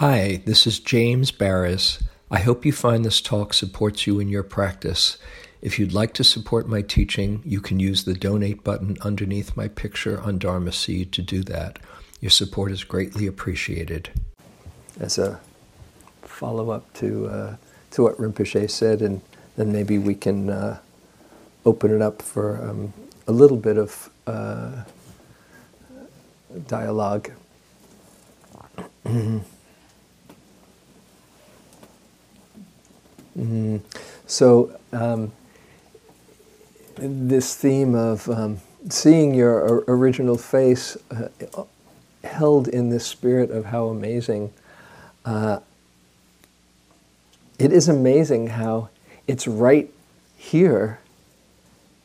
Hi, this is James Baraz. I hope you find this talk supports you in your practice. If you'd like to support my teaching, you can use the donate button underneath my picture on Dharma Seed to do that. Your support is greatly appreciated. As a follow up to, uh, to what Rinpoche said, and then maybe we can uh, open it up for um, a little bit of uh, dialogue. Mm. So, um, this theme of um, seeing your original face uh, held in this spirit of how amazing. Uh, it is amazing how it's right here,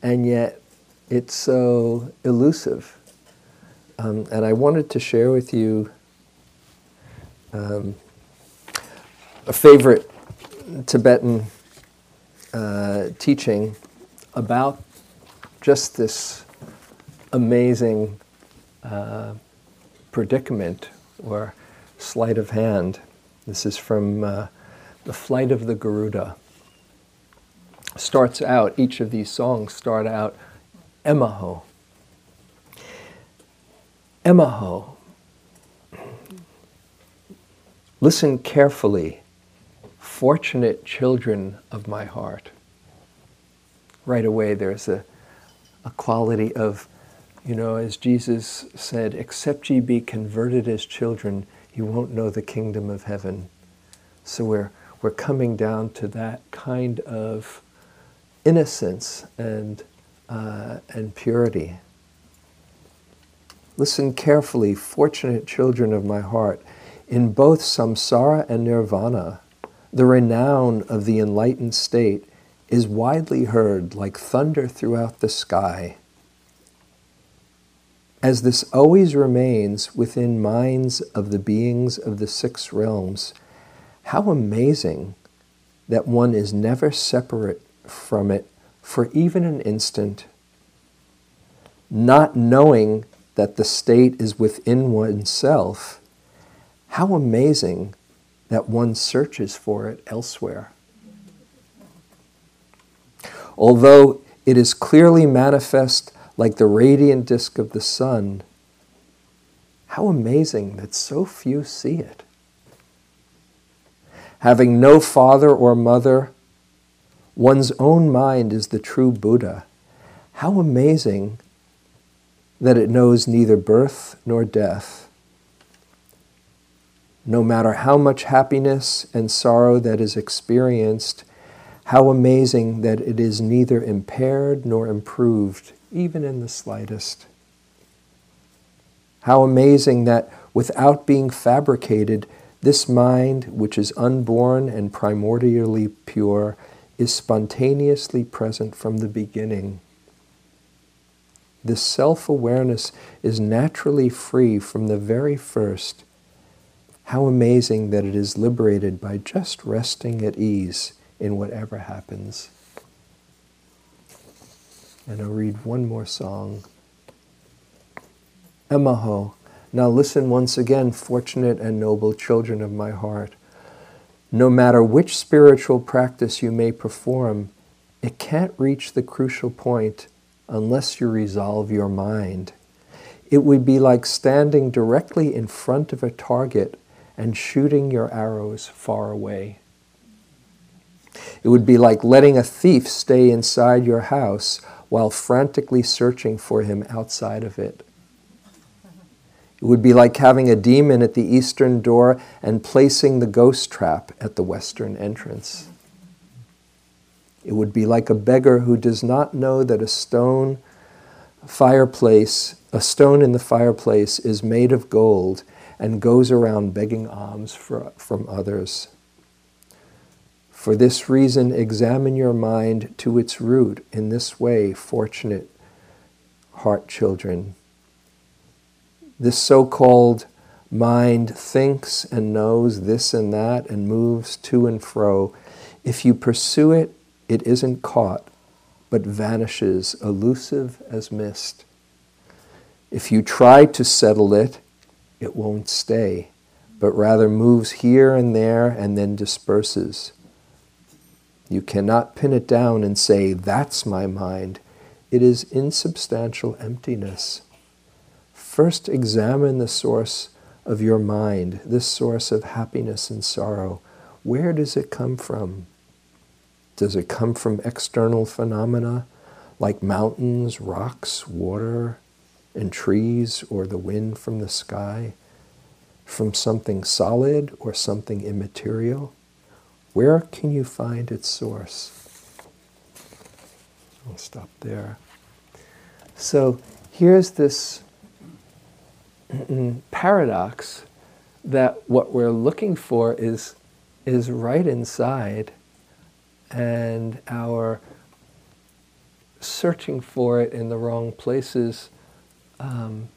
and yet it's so elusive. Um, and I wanted to share with you um, a favorite Tibetan uh, teaching about just this amazing uh, predicament or sleight of hand. This is from uh, The Flight of the Garuda. Starts out, each of these songs start out, Emaho. Emaho. Listen carefully fortunate children of my heart. Right away, there's a, a quality of, you know, as Jesus said, except ye be converted as children, you won't know the kingdom of heaven. So we're, we're coming down to that kind of innocence and, uh, and purity. Listen carefully, fortunate children of my heart, in both samsara and nirvana the renown of the enlightened state is widely heard like thunder throughout the sky. As this always remains within minds of the beings of the six realms, how amazing that one is never separate from it for even an instant, not knowing that the state is within oneself. How amazing that one searches for it elsewhere. Although it is clearly manifest like the radiant disk of the sun, how amazing that so few see it. Having no father or mother, one's own mind is the true Buddha. How amazing that it knows neither birth nor death no matter how much happiness and sorrow that is experienced, how amazing that it is neither impaired nor improved, even in the slightest. How amazing that without being fabricated, this mind, which is unborn and primordially pure, is spontaneously present from the beginning. This self awareness is naturally free from the very first how amazing that it is liberated by just resting at ease in whatever happens. And I'll read one more song. Emaho. Now listen once again, fortunate and noble children of my heart. No matter which spiritual practice you may perform, it can't reach the crucial point unless you resolve your mind. It would be like standing directly in front of a target and shooting your arrows far away. It would be like letting a thief stay inside your house while frantically searching for him outside of it. It would be like having a demon at the eastern door and placing the ghost trap at the western entrance. It would be like a beggar who does not know that a stone fireplace, a stone in the fireplace is made of gold and goes around begging alms for, from others. For this reason, examine your mind to its root in this way, fortunate heart children. This so called mind thinks and knows this and that and moves to and fro. If you pursue it, it isn't caught, but vanishes, elusive as mist. If you try to settle it, it won't stay, but rather moves here and there and then disperses. You cannot pin it down and say, That's my mind. It is insubstantial emptiness. First, examine the source of your mind, this source of happiness and sorrow. Where does it come from? Does it come from external phenomena like mountains, rocks, water, and trees, or the wind from the sky? From something solid or something immaterial? Where can you find its source? I'll stop there. So here's this paradox that what we're looking for is, is right inside, and our searching for it in the wrong places um,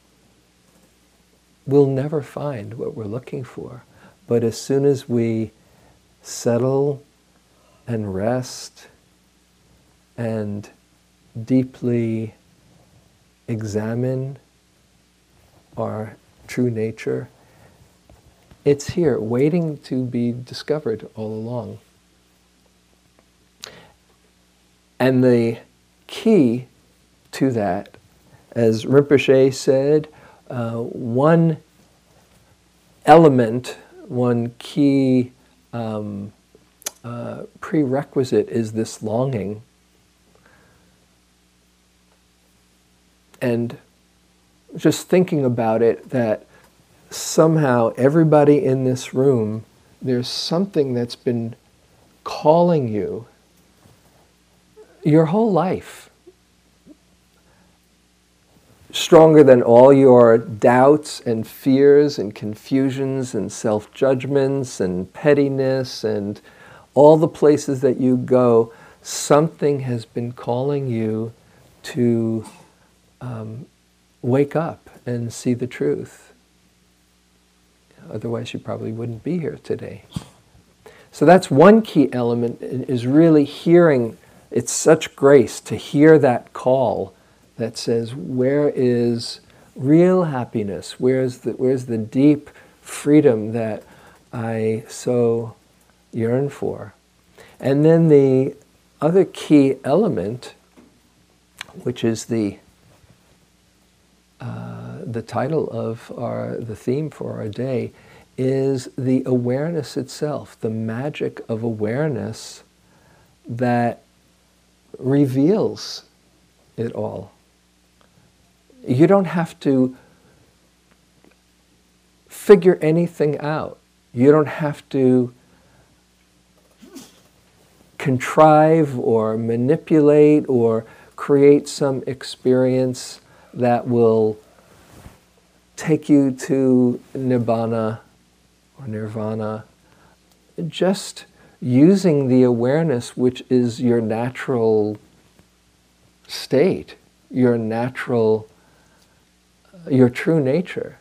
we'll never find what we're looking for. But as soon as we settle and rest and deeply examine our true nature, it's here, waiting to be discovered all along. And the key to that, as Rinpoche said, uh, one element, one key um, uh, prerequisite is this longing. And just thinking about it, that somehow everybody in this room, there's something that's been calling you your whole life. Stronger than all your doubts and fears and confusions and self judgments and pettiness and all the places that you go, something has been calling you to um, wake up and see the truth. Otherwise, you probably wouldn't be here today. So that's one key element is really hearing it's such grace to hear that call that says, Where is real happiness? Where's the, where's the deep freedom that I so yearn for? And then the other key element, which is the uh, the title of our the theme for our day, is the awareness itself, the magic of awareness that reveals it all. You don't have to figure anything out. You don't have to contrive or manipulate or create some experience that will take you to nibbana or nirvana. Just using the awareness which is your natural state, your natural, your true nature.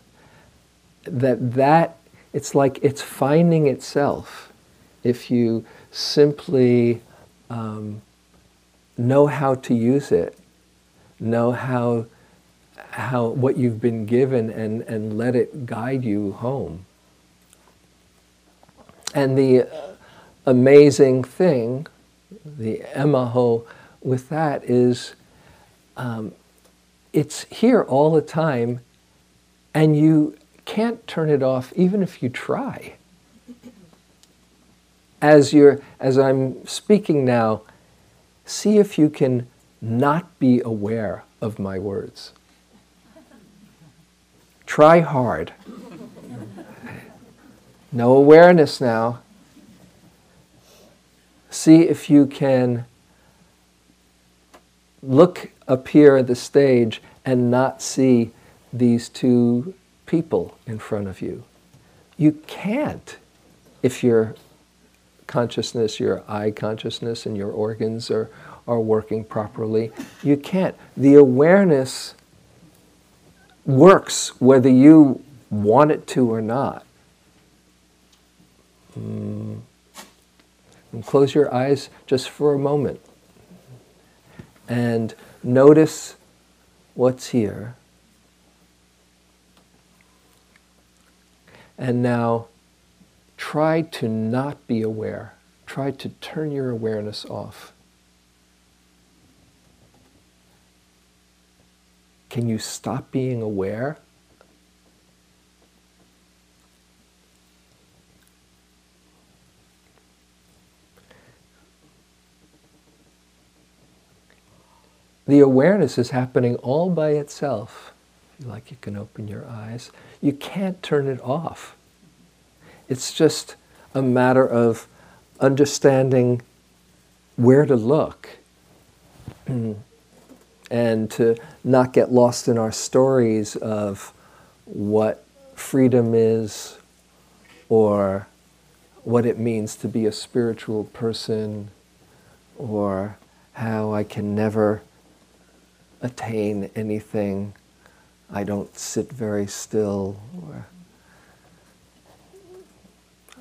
That that it's like it's finding itself if you simply um, know how to use it, know how how what you've been given and, and let it guide you home. And the amazing thing, the emaho with that is um, it's here all the time and you can't turn it off even if you try. As, you're, as I'm speaking now, see if you can not be aware of my words. Try hard. No awareness now. See if you can look up here at the stage and not see these two people in front of you. You can't if your consciousness, your eye consciousness, and your organs are, are working properly. You can't. The awareness works whether you want it to or not. Mm. And close your eyes just for a moment and notice what's here. And now try to not be aware. Try to turn your awareness off. Can you stop being aware? The awareness is happening all by itself. If you like, you can open your eyes. You can't turn it off. It's just a matter of understanding where to look and to not get lost in our stories of what freedom is or what it means to be a spiritual person or how I can never attain anything. I don't sit very still, or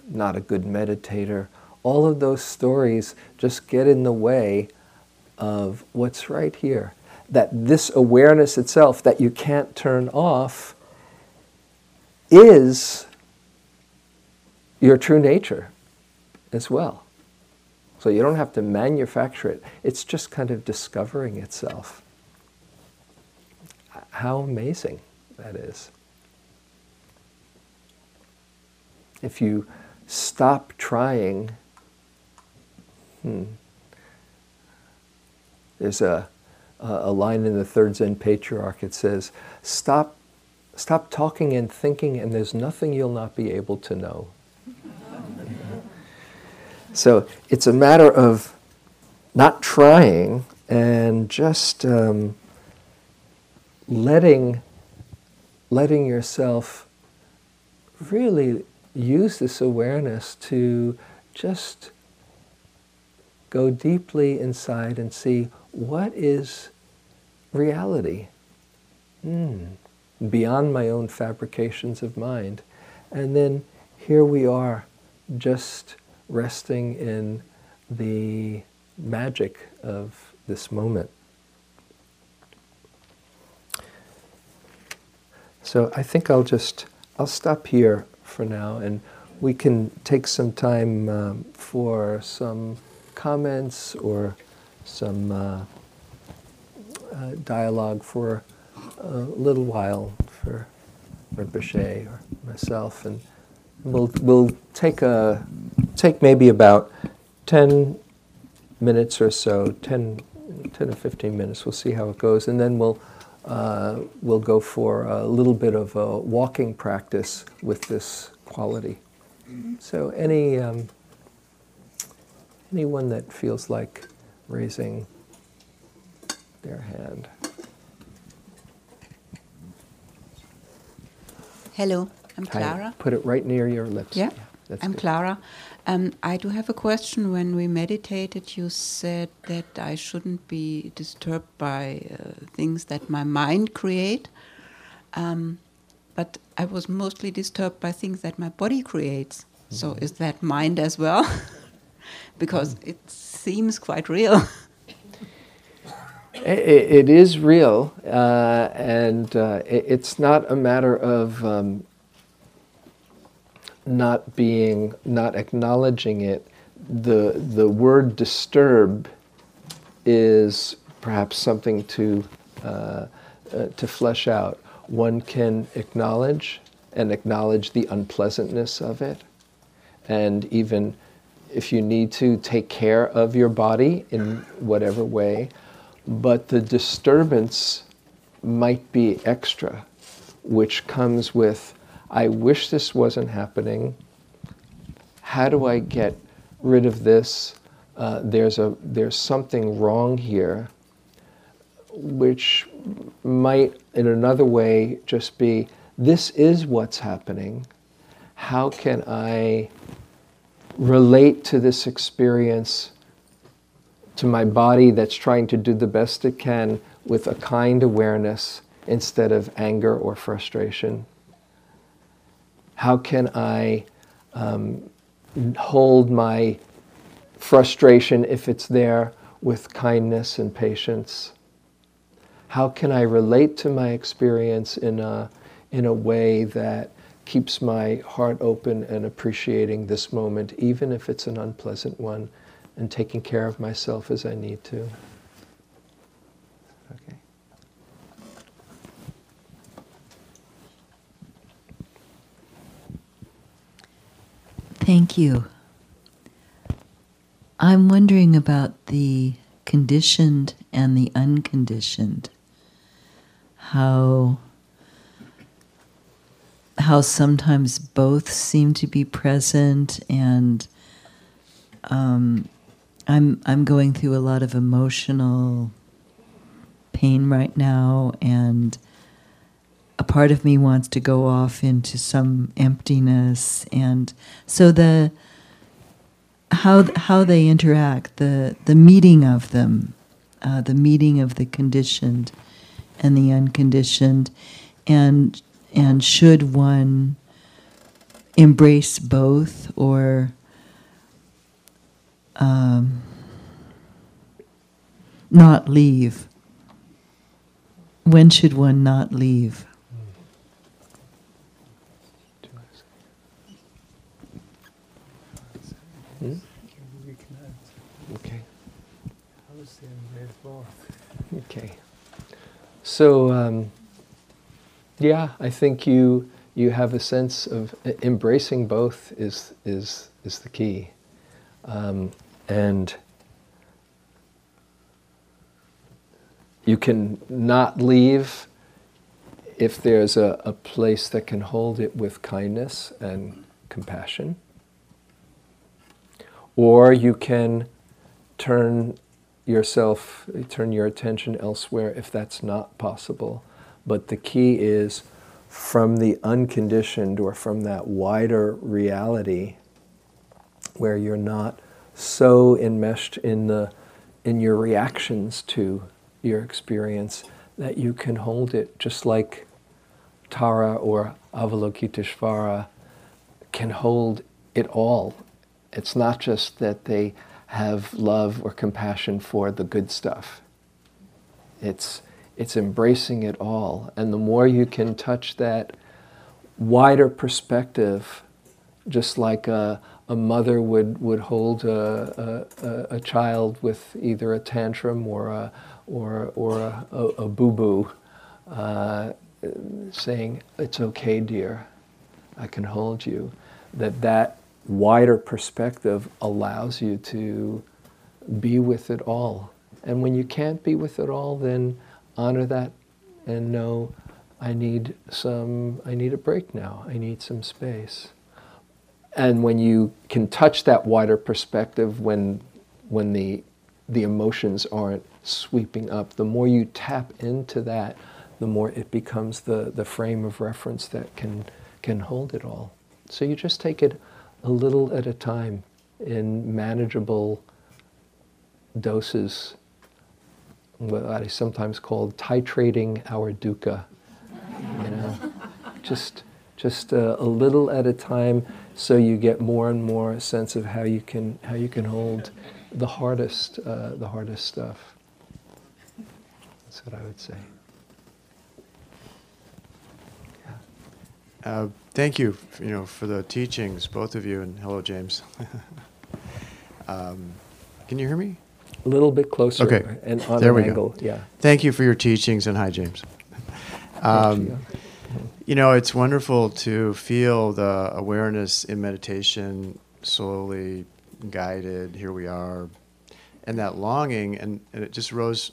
not a good meditator. All of those stories just get in the way of what's right here. That this awareness itself that you can't turn off is your true nature as well. So you don't have to manufacture it, it's just kind of discovering itself. How amazing that is. If you stop trying, hmm, there's a, a line in the third Zen patriarch. It says, "Stop, stop talking and thinking, and there's nothing you'll not be able to know." so it's a matter of not trying and just um, letting, letting yourself really use this awareness to just go deeply inside and see what is reality mm, beyond my own fabrications of mind. And then here we are, just resting in the magic of this moment. So I think I'll just I'll stop here for now, and we can take some time um, for some comments or some uh, uh, dialogue for a little while for Rinpoche or myself, and we'll we'll take a take maybe about ten minutes or so, 10, 10 or fifteen minutes. We'll see how it goes, and then we'll uh, we'll go for a little bit of a walking practice with this quality. So, any um, anyone that feels like raising their hand. Hello, I'm Clara. Put it right near your lips. Yeah, yeah I'm good. Clara. Um, I do have a question. When we meditated, you said that I shouldn't be disturbed by uh, things that my mind create. Um, but I was mostly disturbed by things that my body creates. Mm-hmm. So is that mind as well? because mm. it seems quite real. it, it is real, uh, and uh, it, it's not a matter of um, not being, not acknowledging it, the, the word disturb is perhaps something to, uh, uh, to flesh out. One can acknowledge and acknowledge the unpleasantness of it, and even if you need to, take care of your body in whatever way. But the disturbance might be extra, which comes with I wish this wasn't happening. How do I get rid of this? Uh, there's, a, there's something wrong here, which might, in another way, just be this is what's happening. How can I relate to this experience, to my body that's trying to do the best it can with a kind awareness instead of anger or frustration? How can I um, hold my frustration, if it's there, with kindness and patience? How can I relate to my experience in a, in a way that keeps my heart open and appreciating this moment, even if it's an unpleasant one, and taking care of myself as I need to. Okay. Thank you. I'm wondering about the conditioned and the unconditioned. How how sometimes both seem to be present and um, I'm I'm going through a lot of emotional pain right now and a part of me wants to go off into some emptiness. And so the how how they interact the the meeting of them uh, the meeting of the conditioned and the unconditioned. And and should one embrace both or um, not leave? When should one not leave Hmm? Okay. Okay. So, um, yeah, I think you you have a sense of embracing both is is is the key, um, and you can not leave if there's a, a place that can hold it with kindness and compassion. Or you can turn yourself, turn your attention elsewhere if that's not possible. But the key is from the unconditioned or from that wider reality where you're not so enmeshed in the in your reactions to your experience that you can hold it just like Tara or Avalokiteshvara can hold it all it's not just that they have love or compassion for the good stuff. It's, it's embracing it all. And the more you can touch that wider perspective, just like a, a mother would, would hold a, a, a child with either a tantrum or a, or, or a, a, a boo-boo, uh, saying, it's okay, dear, I can hold you, that that wider perspective allows you to be with it all. And when you can't be with it all, then honor that and know I need some I need a break now. I need some space. And when you can touch that wider perspective when when the the emotions aren't sweeping up, the more you tap into that, the more it becomes the, the frame of reference that can can hold it all. So you just take it a little at a time in manageable doses, what I sometimes call titrating our dukkha. You know, just just a, a, little at a time, so you get more and more sense of how you can how you can hold the hardest uh, the hardest stuff. That's what I would say. Uh, Thank you, you know, for the teachings, both of you, and hello, James. um, can you hear me? A little bit closer. Okay. And on there an we angle. Go. Yeah. Thank you for your teachings, and hi, James. Um, you know, it's wonderful to feel the awareness in meditation, slowly guided. Here we are, and that longing, and, and it just rose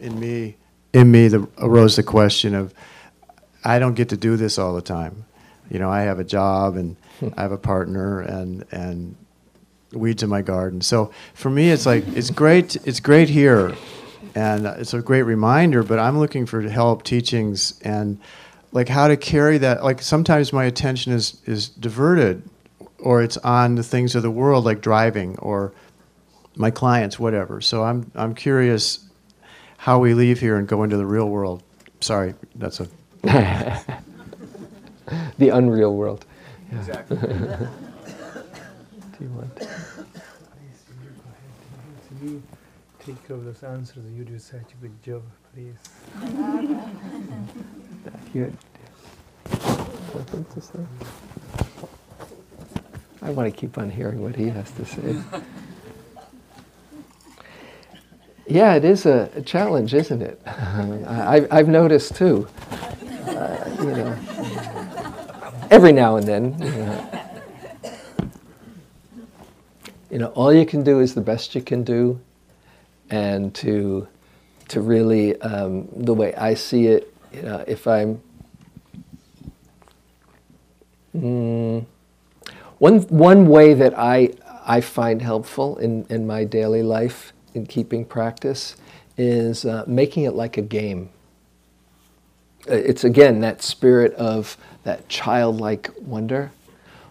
in me. In me, the, arose the question of, I don't get to do this all the time you know, I have a job and hmm. I have a partner and and weeds in my garden. So for me, it's like it's great. It's great here, and it's a great reminder. But I'm looking for help, teachings, and like how to carry that. Like sometimes my attention is is diverted, or it's on the things of the world, like driving or my clients, whatever. So I'm I'm curious how we leave here and go into the real world. Sorry, that's a. the unreal world. Yeah. Exactly. Do you want? Please, you go ahead. You take over those answers. You do such a good job, please. Good. something to say? I want to keep on hearing what he has to say. Yeah, it is a, a challenge, isn't it? I, I've noticed too. You know, every now and then. You know, you know, all you can do is the best you can do, and to to really um, the way I see it. You know, if I'm mm, one one way that I I find helpful in in my daily life in keeping practice is uh, making it like a game. Uh, it's again that spirit of that childlike wonder,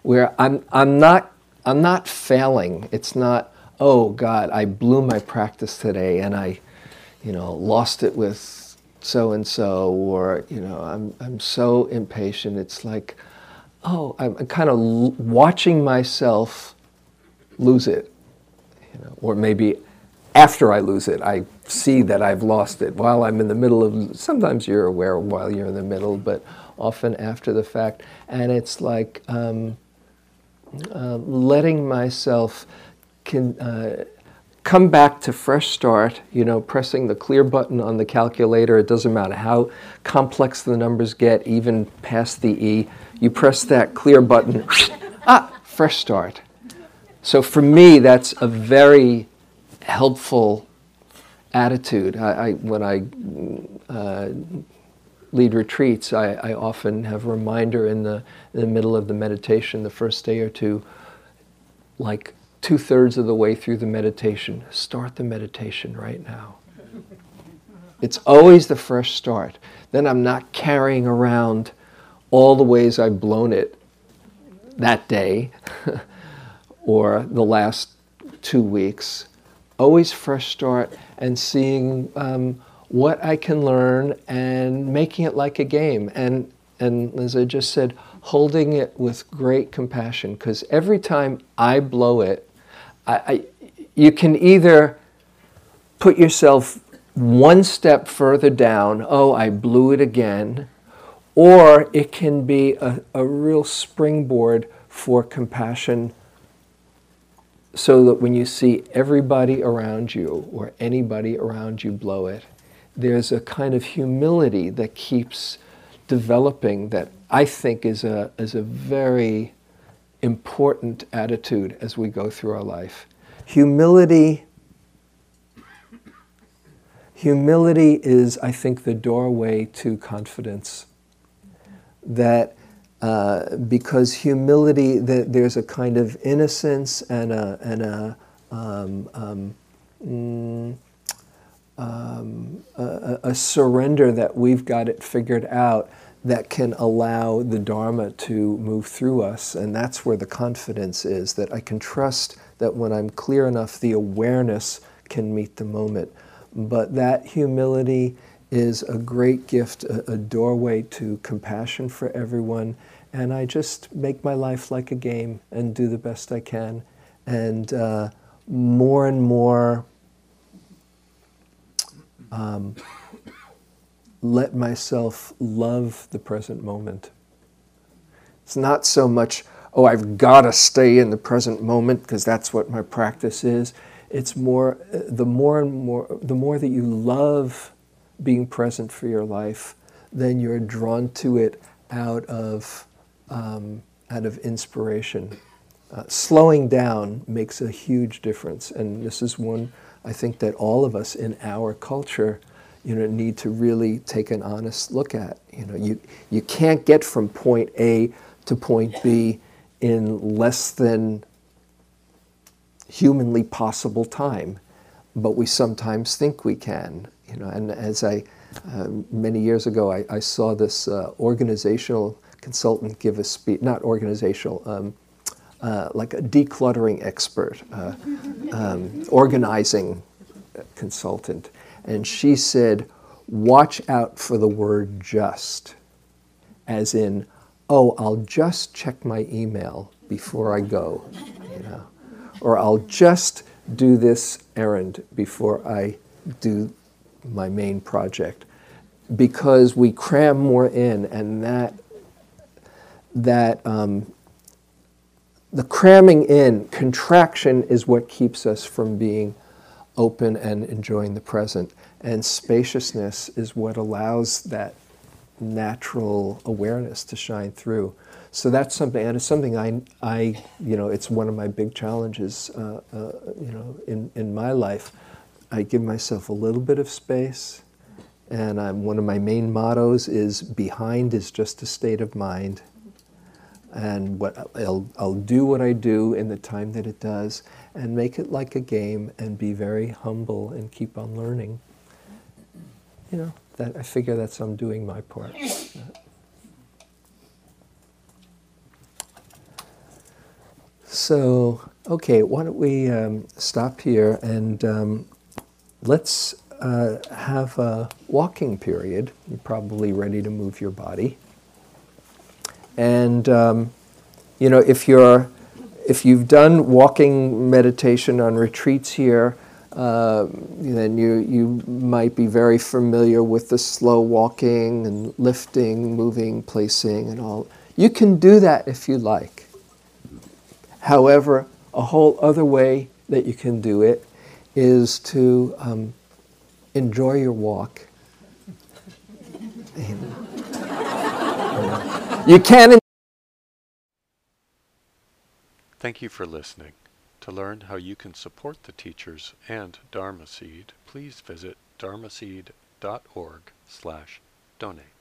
where I'm I'm not I'm not failing. It's not oh God I blew my practice today and I, you know, lost it with so and so or you know I'm I'm so impatient. It's like oh I'm kind of l- watching myself lose it, you know, or maybe after I lose it, I see that I've lost it. While I'm in the middle of, sometimes you're aware while you're in the middle, but often after the fact. And it's like um, uh, letting myself can, uh, come back to fresh start, you know, pressing the clear button on the calculator. It doesn't matter how complex the numbers get, even past the E. You press that clear button, ah, fresh start. So for me, that's a very helpful attitude. I, I when I uh, lead retreats, I, I, often have a reminder in the, in the middle of the meditation, the first day or two, like two thirds of the way through the meditation, start the meditation right now. It's always the fresh start. Then I'm not carrying around all the ways I've blown it that day or the last two weeks always fresh start and seeing um, what I can learn and making it like a game. And, and as I just said, holding it with great compassion because every time I blow it, I, I, you can either put yourself one step further down, oh, I blew it again, or it can be a, a real springboard for compassion so that when you see everybody around you or anybody around you blow it, there's a kind of humility that keeps developing that I think is a, is a very important attitude as we go through our life. Humility, humility is, I think, the doorway to confidence. That uh, because humility, the, there's a kind of innocence and a, and a, um, um, mm, um, a, a, surrender that we've got it figured out that can allow the Dharma to move through us. And that's where the confidence is that I can trust that when I'm clear enough, the awareness can meet the moment. But that humility is a great gift, a, a doorway to compassion for everyone. And I just make my life like a game and do the best I can. And uh, more and more um, let myself love the present moment. It's not so much, oh, I've got to stay in the present moment because that's what my practice is. It's more, uh, the more and more, the more that you love being present for your life, then you're drawn to it out of, um, out of inspiration. Uh, slowing down makes a huge difference, and this is one I think that all of us in our culture, you know, need to really take an honest look at. You know, you you can't get from point A to point B in less than humanly possible time, but we sometimes think we can. You know, and as I uh, many years ago, I, I saw this uh, organizational consultant give a speech, not organizational, um, uh, like a decluttering expert, uh, um, organizing consultant. And she said, watch out for the word just, as in, oh, I'll just check my email before I go, you know, or I'll just do this errand before I do my main project because we cram more in and that that um, the cramming in, contraction is what keeps us from being open and enjoying the present. And spaciousness is what allows that natural awareness to shine through. So that's something, and it's something I, I you know, it's one of my big challenges, uh, uh, you know, in, in my life. I give myself a little bit of space, and I'm, one of my main mottos is behind is just a state of mind. And what I'll, I'll do what I do in the time that it does, and make it like a game, and be very humble and keep on learning. You know, that I figure that's I'm doing my part. So, okay, why don't we um, stop here and um, let's uh, have a walking period. You're probably ready to move your body. And, um, you know, if you're if you've done walking meditation on retreats here, uh, then you, you might be very familiar with the slow walking and lifting, moving, placing, and all. You can do that if you like. However, a whole other way that you can do it is to um, enjoy your walk. you can. Thank you for listening. To learn how you can support the teachers and Dharma Seed, please visit dharma dharmaseed.org slash donate.